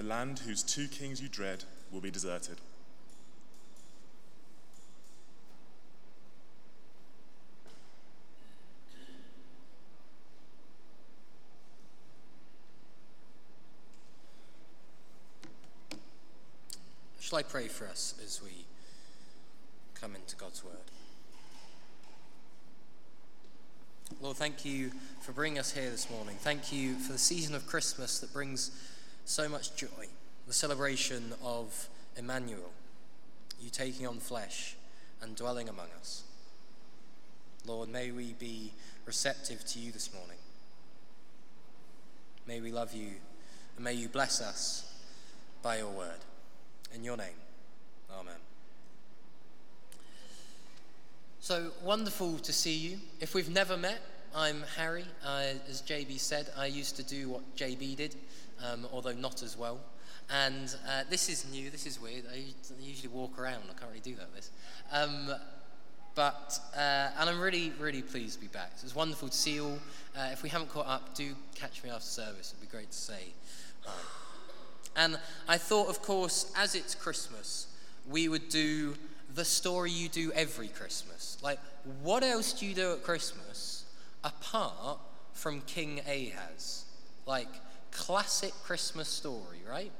the land whose two kings you dread will be deserted. Shall I pray for us as we come into God's word? Lord, thank you for bringing us here this morning. Thank you for the season of Christmas that brings so much joy, the celebration of Emmanuel, you taking on flesh and dwelling among us. Lord, may we be receptive to you this morning. May we love you and may you bless us by your word. In your name, amen. So wonderful to see you. If we've never met, I'm Harry. Uh, as JB said, I used to do what JB did, um, although not as well. And uh, this is new, this is weird. I usually walk around, I can't really do that this. Um, but, uh, and I'm really, really pleased to be back. So it's wonderful to see you all. Uh, if we haven't caught up, do catch me after service. It'd be great to say. And I thought, of course, as it's Christmas, we would do the story you do every Christmas. Like, what else do you do at Christmas apart from King Ahaz? Like, classic Christmas story, right?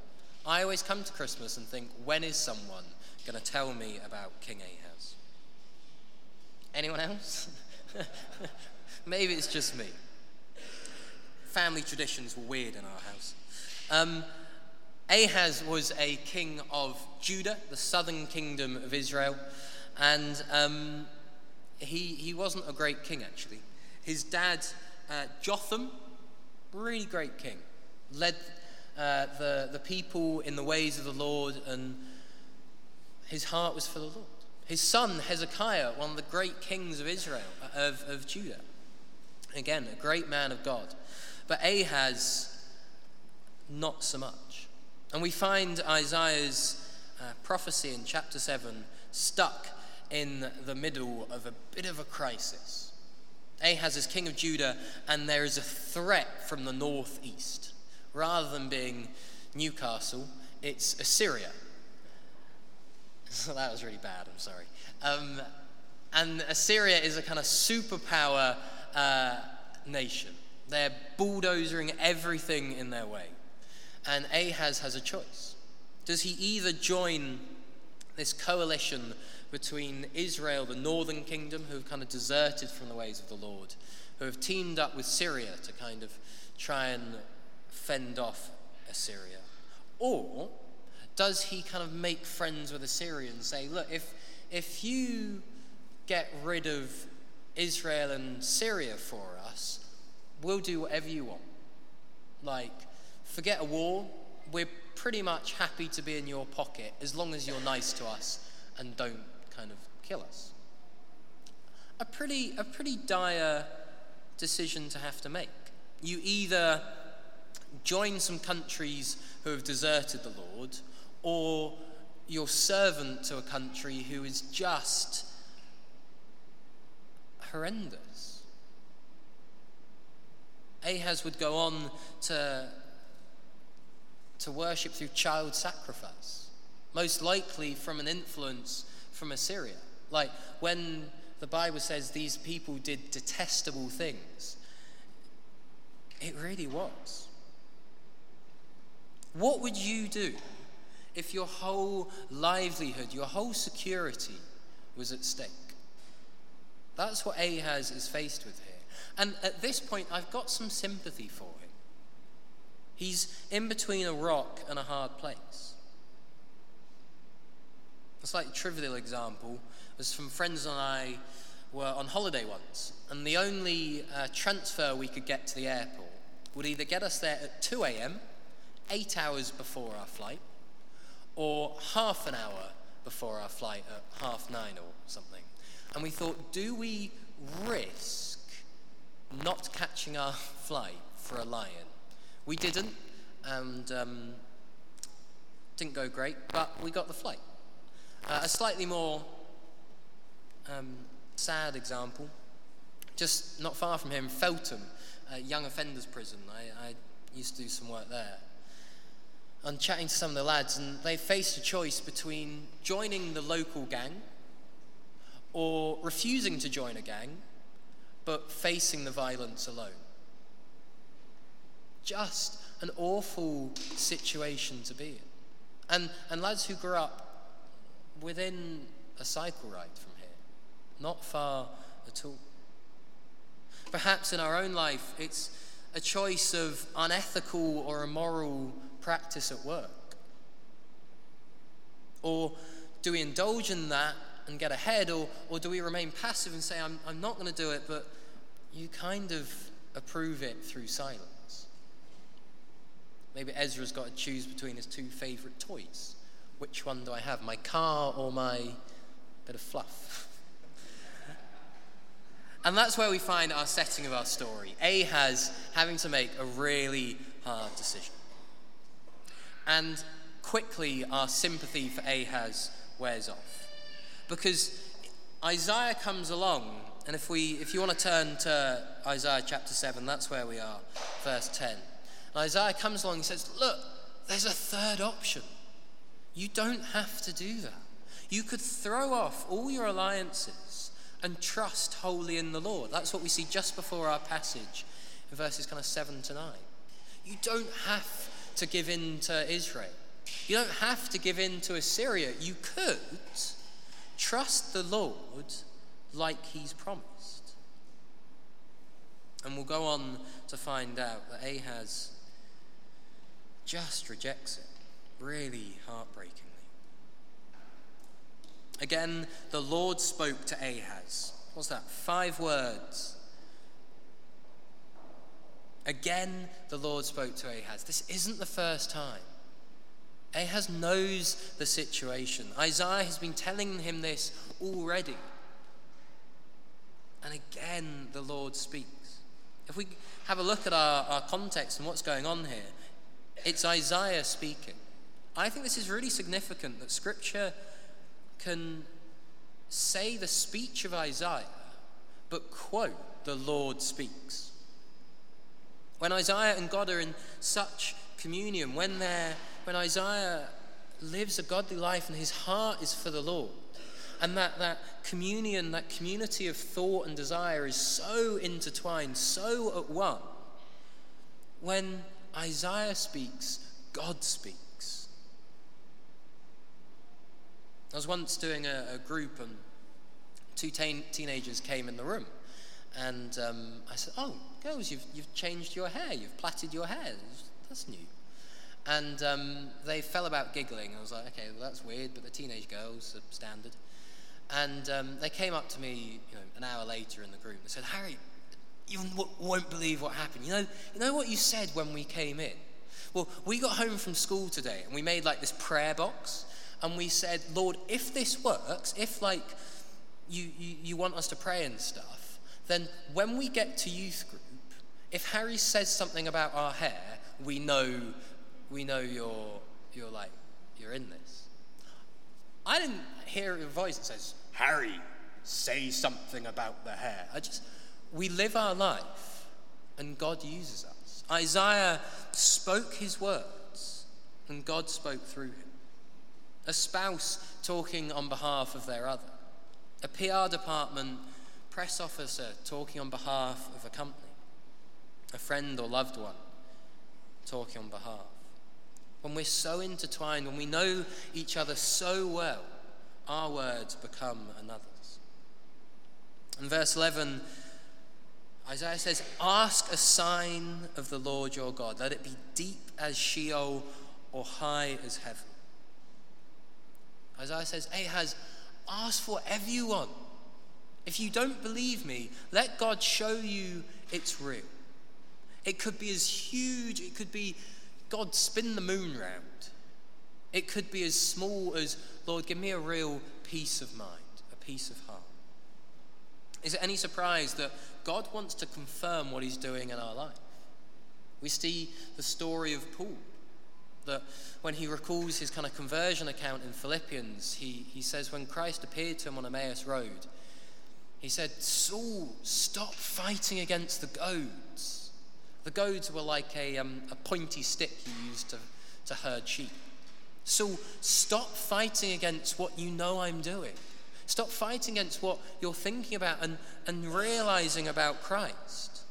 I always come to Christmas and think, when is someone going to tell me about King Ahaz? Anyone else? Maybe it's just me. Family traditions were weird in our house. Um, Ahaz was a king of Judah, the southern kingdom of Israel, and um, he, he wasn't a great king actually. His dad, uh, Jotham, really great king, led uh, the, the people in the ways of the Lord, and his heart was for the Lord. His son, Hezekiah, one of the great kings of Israel, of, of Judah. Again, a great man of God. But Ahaz, not so much. And we find Isaiah's uh, prophecy in chapter 7 stuck in the middle of a bit of a crisis. Ahaz is king of Judah, and there is a threat from the northeast. Rather than being Newcastle, it's Assyria. So that was really bad, I'm sorry. Um, and Assyria is a kind of superpower uh, nation. They're bulldozing everything in their way. And Ahaz has a choice. Does he either join this coalition between Israel, the northern kingdom, who have kind of deserted from the ways of the Lord, who have teamed up with Syria to kind of try and fend off Assyria? Or does he kind of make friends with Assyria and say, look, if, if you get rid of Israel and Syria for us, we'll do whatever you want. Like, Forget a war. We're pretty much happy to be in your pocket as long as you're nice to us and don't kind of kill us. A pretty, a pretty dire decision to have to make. You either join some countries who have deserted the Lord, or you're servant to a country who is just horrendous. Ahaz would go on to to worship through child sacrifice, most likely from an influence from Assyria. Like when the Bible says these people did detestable things, it really was. What would you do if your whole livelihood, your whole security was at stake? That's what Ahaz is faced with here. And at this point, I've got some sympathy for him. He's in between a rock and a hard place. A slightly trivial example was from friends and I were on holiday once, and the only uh, transfer we could get to the airport would either get us there at 2 a.m., eight hours before our flight, or half an hour before our flight at half nine or something. And we thought, do we risk not catching our flight for a lion? We didn't, and um, didn't go great, but we got the flight. Uh, a slightly more um, sad example, just not far from here in Feltham, young offenders prison. I, I used to do some work there. I'm chatting to some of the lads, and they faced a choice between joining the local gang or refusing to join a gang but facing the violence alone. Just an awful situation to be in. And, and lads who grew up within a cycle ride from here, not far at all. Perhaps in our own life, it's a choice of unethical or immoral practice at work. Or do we indulge in that and get ahead, or, or do we remain passive and say, I'm, I'm not going to do it, but you kind of approve it through silence? Maybe Ezra's got to choose between his two favorite toys. Which one do I have, my car or my bit of fluff? and that's where we find our setting of our story Ahaz having to make a really hard decision. And quickly, our sympathy for Ahaz wears off. Because Isaiah comes along, and if, we, if you want to turn to Isaiah chapter 7, that's where we are, verse 10. And Isaiah comes along and says, Look, there's a third option. You don't have to do that. You could throw off all your alliances and trust wholly in the Lord. That's what we see just before our passage in verses kind of 7 to 9. You don't have to give in to Israel. You don't have to give in to Assyria. You could trust the Lord like he's promised. And we'll go on to find out that Ahaz just rejects it, really heartbreakingly. Again, the Lord spoke to Ahaz. What's that? Five words. Again, the Lord spoke to Ahaz. This isn't the first time. Ahaz knows the situation. Isaiah has been telling him this already. And again, the Lord speaks. If we have a look at our, our context and what's going on here, it's Isaiah speaking. I think this is really significant that Scripture can say the speech of Isaiah, but quote, the Lord speaks. When Isaiah and God are in such communion, when, when Isaiah lives a godly life and his heart is for the Lord, and that, that communion, that community of thought and desire is so intertwined, so at one, when Isaiah speaks, God speaks. I was once doing a, a group, and two teen, teenagers came in the room. And um, I said, Oh, girls, you've, you've changed your hair, you've plaited your hair. That's new. And um, they fell about giggling. I was like, Okay, well, that's weird, but the teenage girls are standard. And um, they came up to me you know, an hour later in the group and said, Harry, you won't believe what happened. You know, you know what you said when we came in? Well, we got home from school today and we made like this prayer box and we said, Lord, if this works, if like you, you, you want us to pray and stuff, then when we get to youth group, if Harry says something about our hair, we know, we know you're, you're like, you're in this. I didn't hear a voice that says, Harry, say something about the hair. I just, we live our life and God uses us. Isaiah spoke his words and God spoke through him. A spouse talking on behalf of their other. A PR department press officer talking on behalf of a company, a friend or loved one talking on behalf. When we're so intertwined, when we know each other so well, our words become another's. In verse 11, Isaiah says, Ask a sign of the Lord your God. Let it be deep as Sheol or high as heaven. Isaiah says, Ahaz, ask for want. If you don't believe me, let God show you it's real. It could be as huge, it could be God spin the moon round. It could be as small as, Lord, give me a real peace of mind, a peace of heart. Is it any surprise that God wants to confirm what he's doing in our life? We see the story of Paul, that when he recalls his kind of conversion account in Philippians, he, he says, When Christ appeared to him on Emmaus Road, he said, Saul, stop fighting against the goads. The goads were like a, um, a pointy stick you used to to herd sheep. So stop fighting against what you know I'm doing. Stop fighting against what you're thinking about and, and realizing about Christ.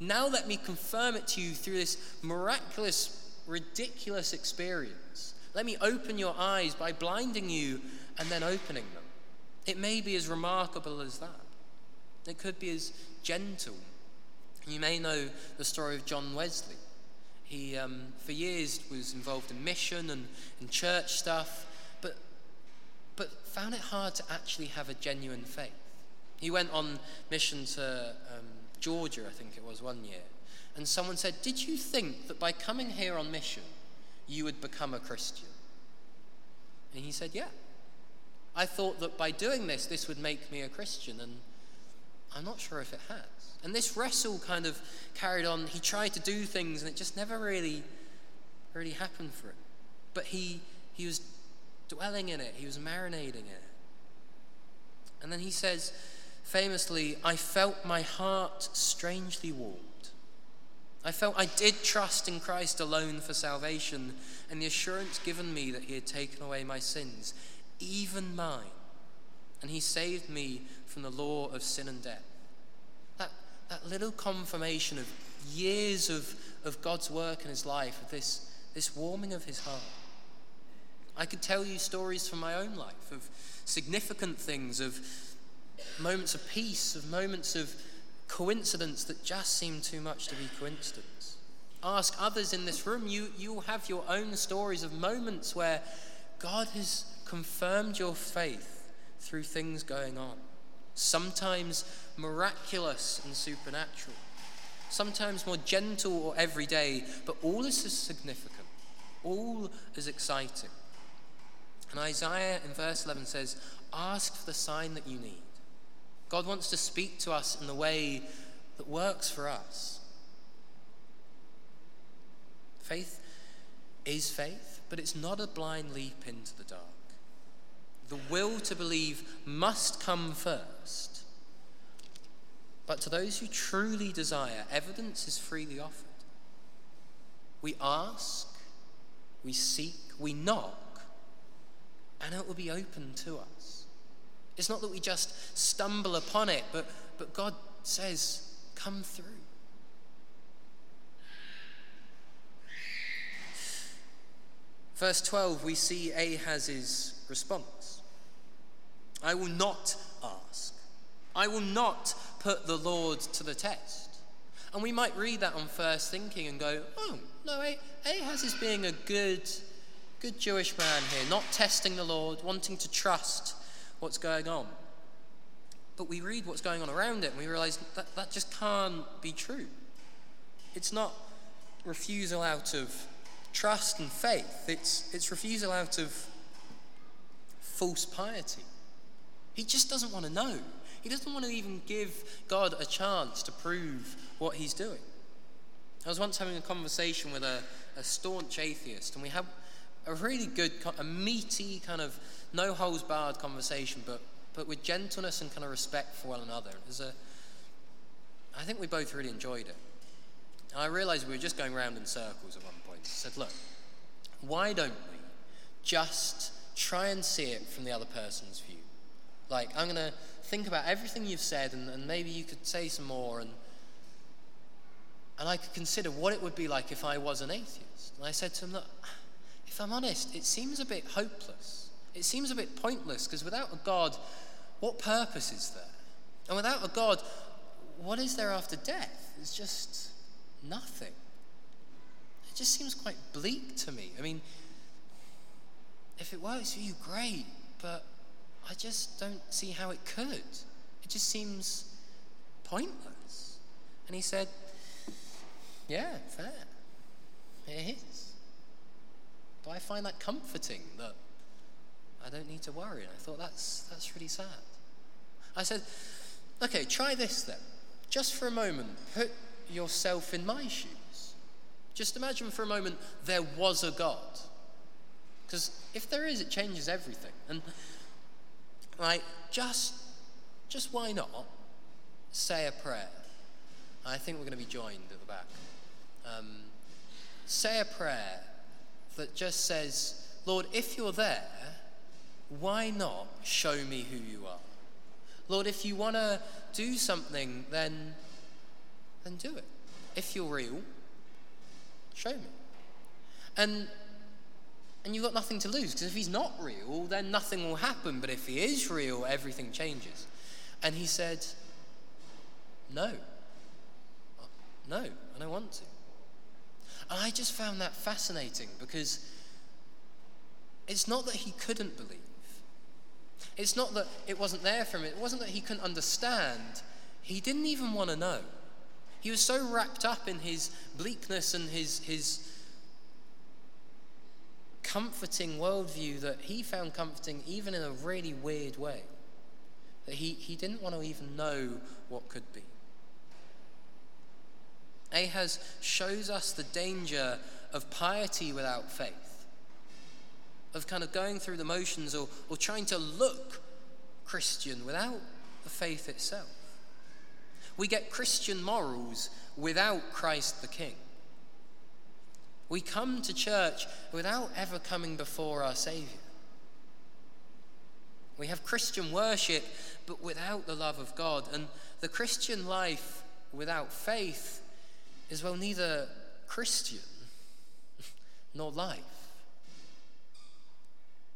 Now let me confirm it to you through this miraculous, ridiculous experience. Let me open your eyes by blinding you and then opening them. It may be as remarkable as that. It could be as gentle. You may know the story of John Wesley. He, um, for years, was involved in mission and, and church stuff, but, but found it hard to actually have a genuine faith. He went on mission to um, Georgia, I think it was, one year, and someone said, Did you think that by coming here on mission, you would become a Christian? And he said, Yeah. I thought that by doing this, this would make me a Christian, and I'm not sure if it has. And this wrestle kind of carried on. He tried to do things, and it just never really, really happened for him. But he, he was dwelling in it, he was marinating in it. And then he says, famously, I felt my heart strangely warmed. I felt I did trust in Christ alone for salvation and the assurance given me that he had taken away my sins even mine. And he saved me from the law of sin and death. That, that little confirmation of years of, of God's work in his life, of this, this warming of his heart. I could tell you stories from my own life of significant things, of moments of peace, of moments of coincidence that just seem too much to be coincidence. Ask others in this room, you, you'll have your own stories of moments where God has confirmed your faith through things going on. Sometimes miraculous and supernatural, sometimes more gentle or everyday, but all this is significant, all is exciting. And Isaiah in verse 11 says, Ask for the sign that you need. God wants to speak to us in the way that works for us. Faith is faith, but it's not a blind leap into the dark the will to believe must come first. But to those who truly desire, evidence is freely offered. We ask, we seek, we knock, and it will be open to us. It's not that we just stumble upon it, but, but God says, Come through. Verse 12, we see Ahaz's response. I will not ask. I will not put the Lord to the test. And we might read that on first thinking and go, oh, no, Ahaz is being a good, good Jewish man here, not testing the Lord, wanting to trust what's going on. But we read what's going on around it and we realize that that just can't be true. It's not refusal out of trust and faith, it's, it's refusal out of false piety. He just doesn't want to know. He doesn't want to even give God a chance to prove what he's doing. I was once having a conversation with a, a staunch atheist, and we had a really good, a meaty, kind of no holes barred conversation, but, but with gentleness and kind of respect for one another. There's a, I think we both really enjoyed it. And I realized we were just going round in circles at one point. I said, Look, why don't we just try and see it from the other person's view? Like, I'm going to think about everything you've said, and, and maybe you could say some more. And, and I could consider what it would be like if I was an atheist. And I said to him, Look, if I'm honest, it seems a bit hopeless. It seems a bit pointless because without a God, what purpose is there? And without a God, what is there after death? It's just nothing. It just seems quite bleak to me. I mean, if it works for you, great, but just don't see how it could. It just seems pointless. And he said, Yeah, fair. It is. But I find that comforting that I don't need to worry. And I thought that's that's really sad. I said, okay, try this then. Just for a moment, put yourself in my shoes. Just imagine for a moment there was a God. Because if there is, it changes everything. And right, just, just why not say a prayer? I think we're going to be joined at the back. Um, say a prayer that just says, Lord, if you're there, why not show me who you are? Lord, if you want to do something, then, then do it. If you're real, show me. And, and you've got nothing to lose, because if he's not real, then nothing will happen. But if he is real, everything changes. And he said, No. No, I don't want to. And I just found that fascinating because it's not that he couldn't believe. It's not that it wasn't there for him. It wasn't that he couldn't understand. He didn't even want to know. He was so wrapped up in his bleakness and his, his comforting worldview that he found comforting even in a really weird way. That he, he didn't want to even know what could be. Ahaz shows us the danger of piety without faith, of kind of going through the motions or, or trying to look Christian without the faith itself. We get Christian morals without Christ the King. We come to church without ever coming before our Saviour. We have Christian worship, but without the love of God. And the Christian life without faith is, well, neither Christian nor life.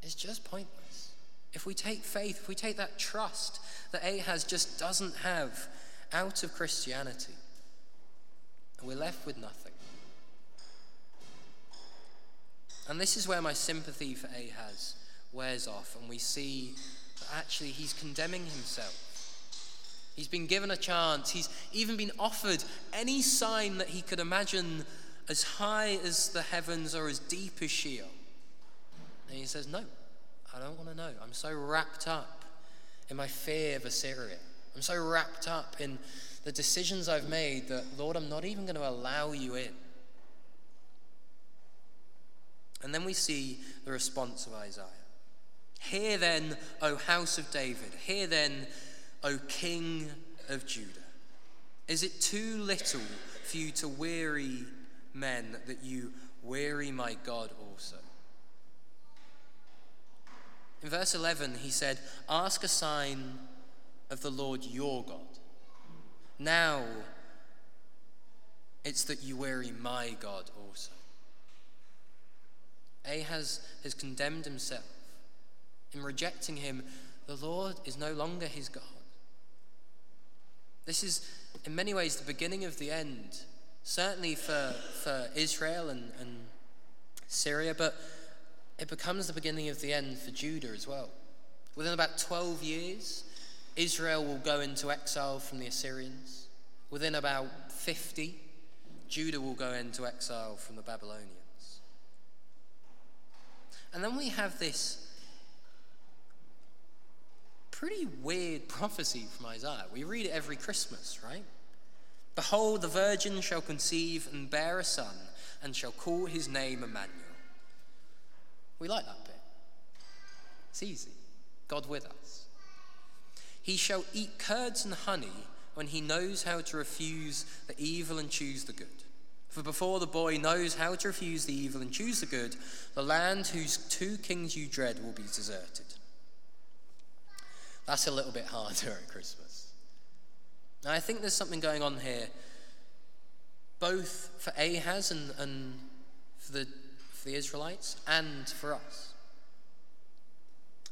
It's just pointless. If we take faith, if we take that trust that Ahaz just doesn't have out of Christianity, we're left with nothing. And this is where my sympathy for Ahaz wears off, and we see that actually he's condemning himself. He's been given a chance. He's even been offered any sign that he could imagine as high as the heavens or as deep as Sheol. And he says, No, I don't want to know. I'm so wrapped up in my fear of Assyria. I'm so wrapped up in the decisions I've made that, Lord, I'm not even going to allow you in. And then we see the response of Isaiah. Hear then, O house of David, hear then, O King of Judah. Is it too little for you to weary men that you weary my God also? In verse 11, he said, Ask a sign of the Lord your God. Now it's that you weary my God also. Ahaz has condemned himself. In rejecting him, the Lord is no longer his God. This is, in many ways, the beginning of the end, certainly for, for Israel and, and Syria, but it becomes the beginning of the end for Judah as well. Within about 12 years, Israel will go into exile from the Assyrians. Within about 50, Judah will go into exile from the Babylonians. And then we have this pretty weird prophecy from Isaiah. We read it every Christmas, right? Behold, the virgin shall conceive and bear a son, and shall call his name Emmanuel. We like that bit. It's easy. God with us. He shall eat curds and honey when he knows how to refuse the evil and choose the good. For before the boy knows how to refuse the evil and choose the good, the land whose two kings you dread will be deserted. That's a little bit harder at Christmas. Now, I think there's something going on here, both for Ahaz and, and for, the, for the Israelites and for us.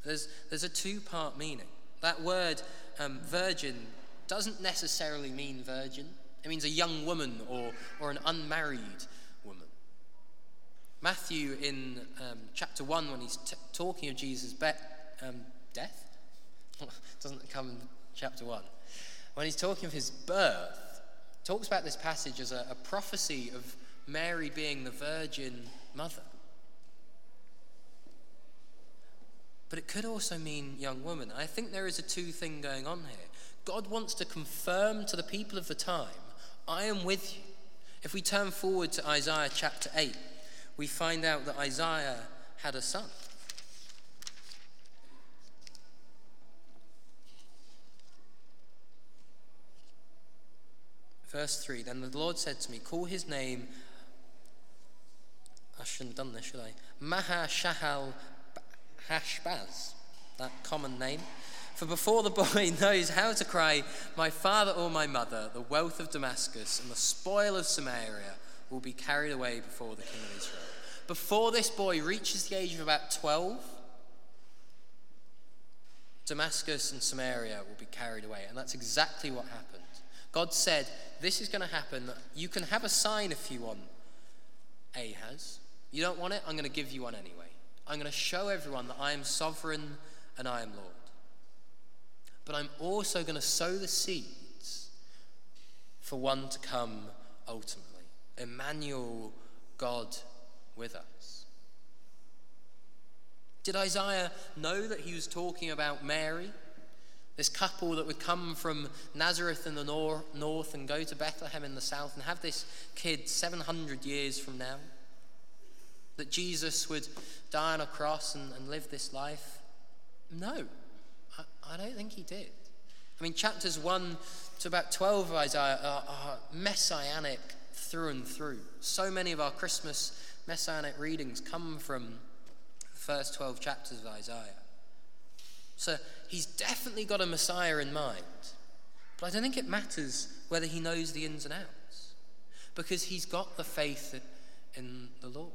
There's, there's a two part meaning. That word um, virgin doesn't necessarily mean virgin. It means a young woman or, or an unmarried woman. Matthew, in um, chapter 1, when he's t- talking of Jesus' be- um, death, doesn't come in chapter 1. When he's talking of his birth, talks about this passage as a, a prophecy of Mary being the virgin mother. But it could also mean young woman. I think there is a two thing going on here. God wants to confirm to the people of the time I am with you. If we turn forward to Isaiah chapter 8, we find out that Isaiah had a son. Verse 3 Then the Lord said to me, Call his name I shouldn't have done this, should I? Maha Shahal Hashbaz, that common name. For before the boy knows how to cry, My father or my mother, the wealth of Damascus and the spoil of Samaria will be carried away before the king of Israel. Before this boy reaches the age of about 12, Damascus and Samaria will be carried away. And that's exactly what happened. God said, This is going to happen. You can have a sign if you want, Ahaz. You don't want it? I'm going to give you one anyway. I'm going to show everyone that I am sovereign and I am Lord. But I'm also going to sow the seeds for one to come ultimately. Emmanuel, God with us. Did Isaiah know that he was talking about Mary, this couple that would come from Nazareth in the nor- north and go to Bethlehem in the south and have this kid 700 years from now? That Jesus would die on a cross and, and live this life? No, I, I don't think he did. I mean, chapters 1 to about 12 of Isaiah are, are messianic through and through. So many of our Christmas messianic readings come from the first 12 chapters of Isaiah. So he's definitely got a Messiah in mind. But I don't think it matters whether he knows the ins and outs because he's got the faith in the Lord.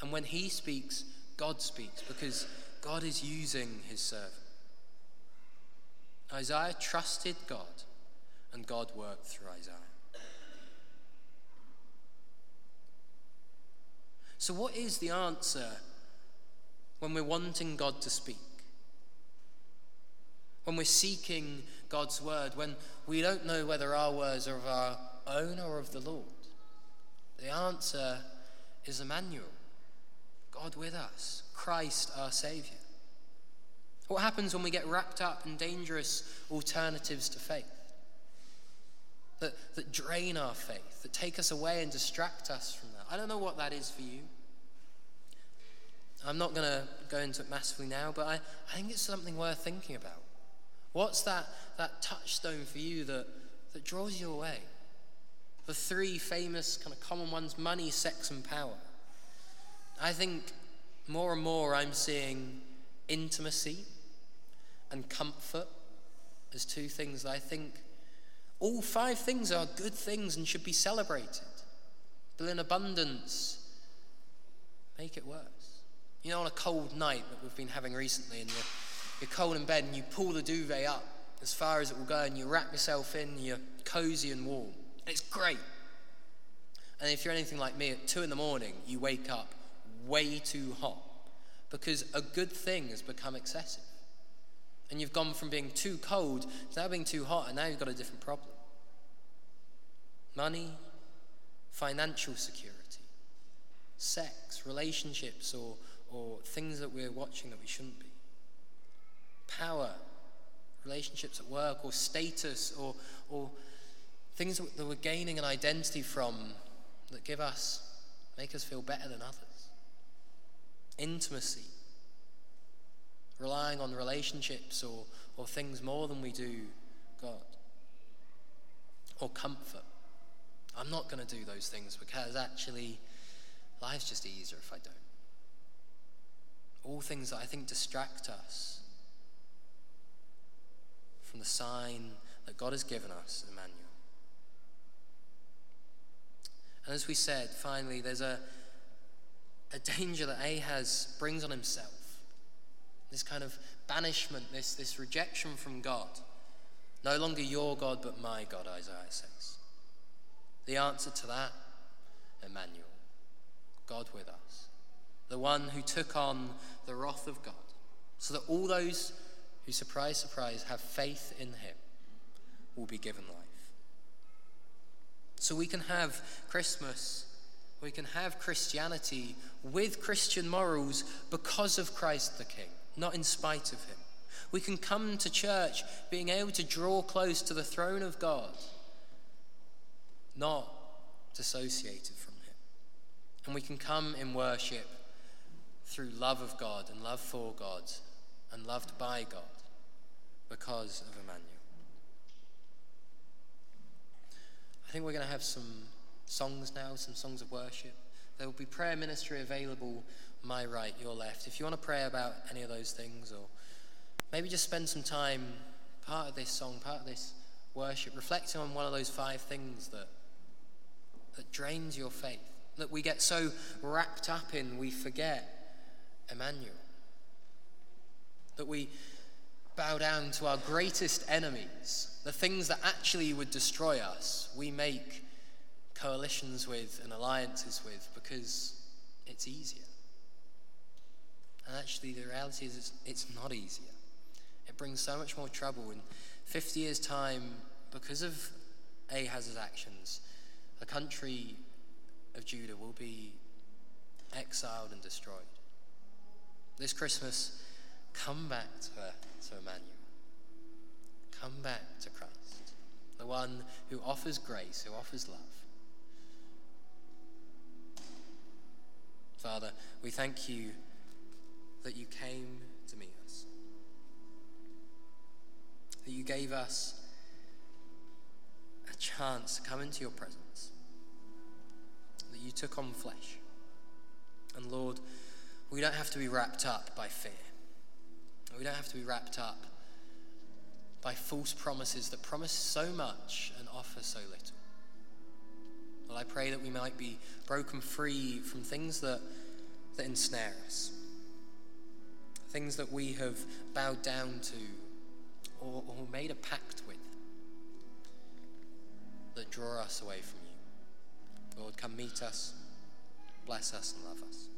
And when he speaks, God speaks because God is using his servant. Isaiah trusted God, and God worked through Isaiah. So, what is the answer when we're wanting God to speak? When we're seeking God's word, when we don't know whether our words are of our own or of the Lord? The answer is Emmanuel, God with us, Christ our Saviour. What happens when we get wrapped up in dangerous alternatives to faith? That, that drain our faith, that take us away and distract us from that. I don't know what that is for you. I'm not going to go into it massively now, but I, I think it's something worth thinking about. What's that, that touchstone for you that, that draws you away? The three famous kind of common ones money, sex, and power. I think more and more I'm seeing intimacy and comfort as two things that I think all five things are good things and should be celebrated. But in abundance, make it worse. You know, on a cold night that we've been having recently, and you're, you're cold in bed and you pull the duvet up as far as it will go and you wrap yourself in, you're cozy and warm. And it's great. And if you're anything like me, at two in the morning, you wake up way too hot because a good thing has become excessive. And you've gone from being too cold to now being too hot, and now you've got a different problem. Money, financial security, sex, relationships, or, or things that we're watching that we shouldn't be. Power, relationships at work, or status, or, or things that we're gaining an identity from that give us, make us feel better than others. Intimacy, relying on relationships or, or things more than we do God. Or comfort. I'm not going to do those things because actually life's just easier if I don't. All things that I think distract us from the sign that God has given us, Emmanuel. And as we said, finally, there's a, a danger that Ahaz brings on himself this kind of banishment, this, this rejection from God. No longer your God, but my God, Isaiah says. The answer to that, Emmanuel, God with us. The one who took on the wrath of God, so that all those who, surprise, surprise, have faith in him will be given life. So we can have Christmas, we can have Christianity with Christian morals because of Christ the King not in spite of him. We can come to church being able to draw close to the throne of God, not dissociated from him. And we can come in worship through love of God and love for God and loved by God because of Emmanuel. I think we're going to have some songs now, some songs of worship. There will be prayer ministry available my right, your left. If you want to pray about any of those things, or maybe just spend some time, part of this song, part of this worship, reflecting on one of those five things that, that drains your faith, that we get so wrapped up in, we forget Emmanuel. That we bow down to our greatest enemies, the things that actually would destroy us, we make coalitions with and alliances with because it's easier. And actually, the reality is it's, it's not easier. It brings so much more trouble. In 50 years' time, because of Ahaz's actions, the country of Judah will be exiled and destroyed. This Christmas, come back to, to Emmanuel. Come back to Christ, the one who offers grace, who offers love. Father, we thank you that you came to meet us, that you gave us a chance to come into your presence, that you took on flesh. And Lord, we don't have to be wrapped up by fear. We don't have to be wrapped up by false promises that promise so much and offer so little. Well, I pray that we might be broken free from things that, that ensnare us, things that we have bowed down to or, or made a pact with that draw us away from you. Lord, come meet us, bless us, and love us.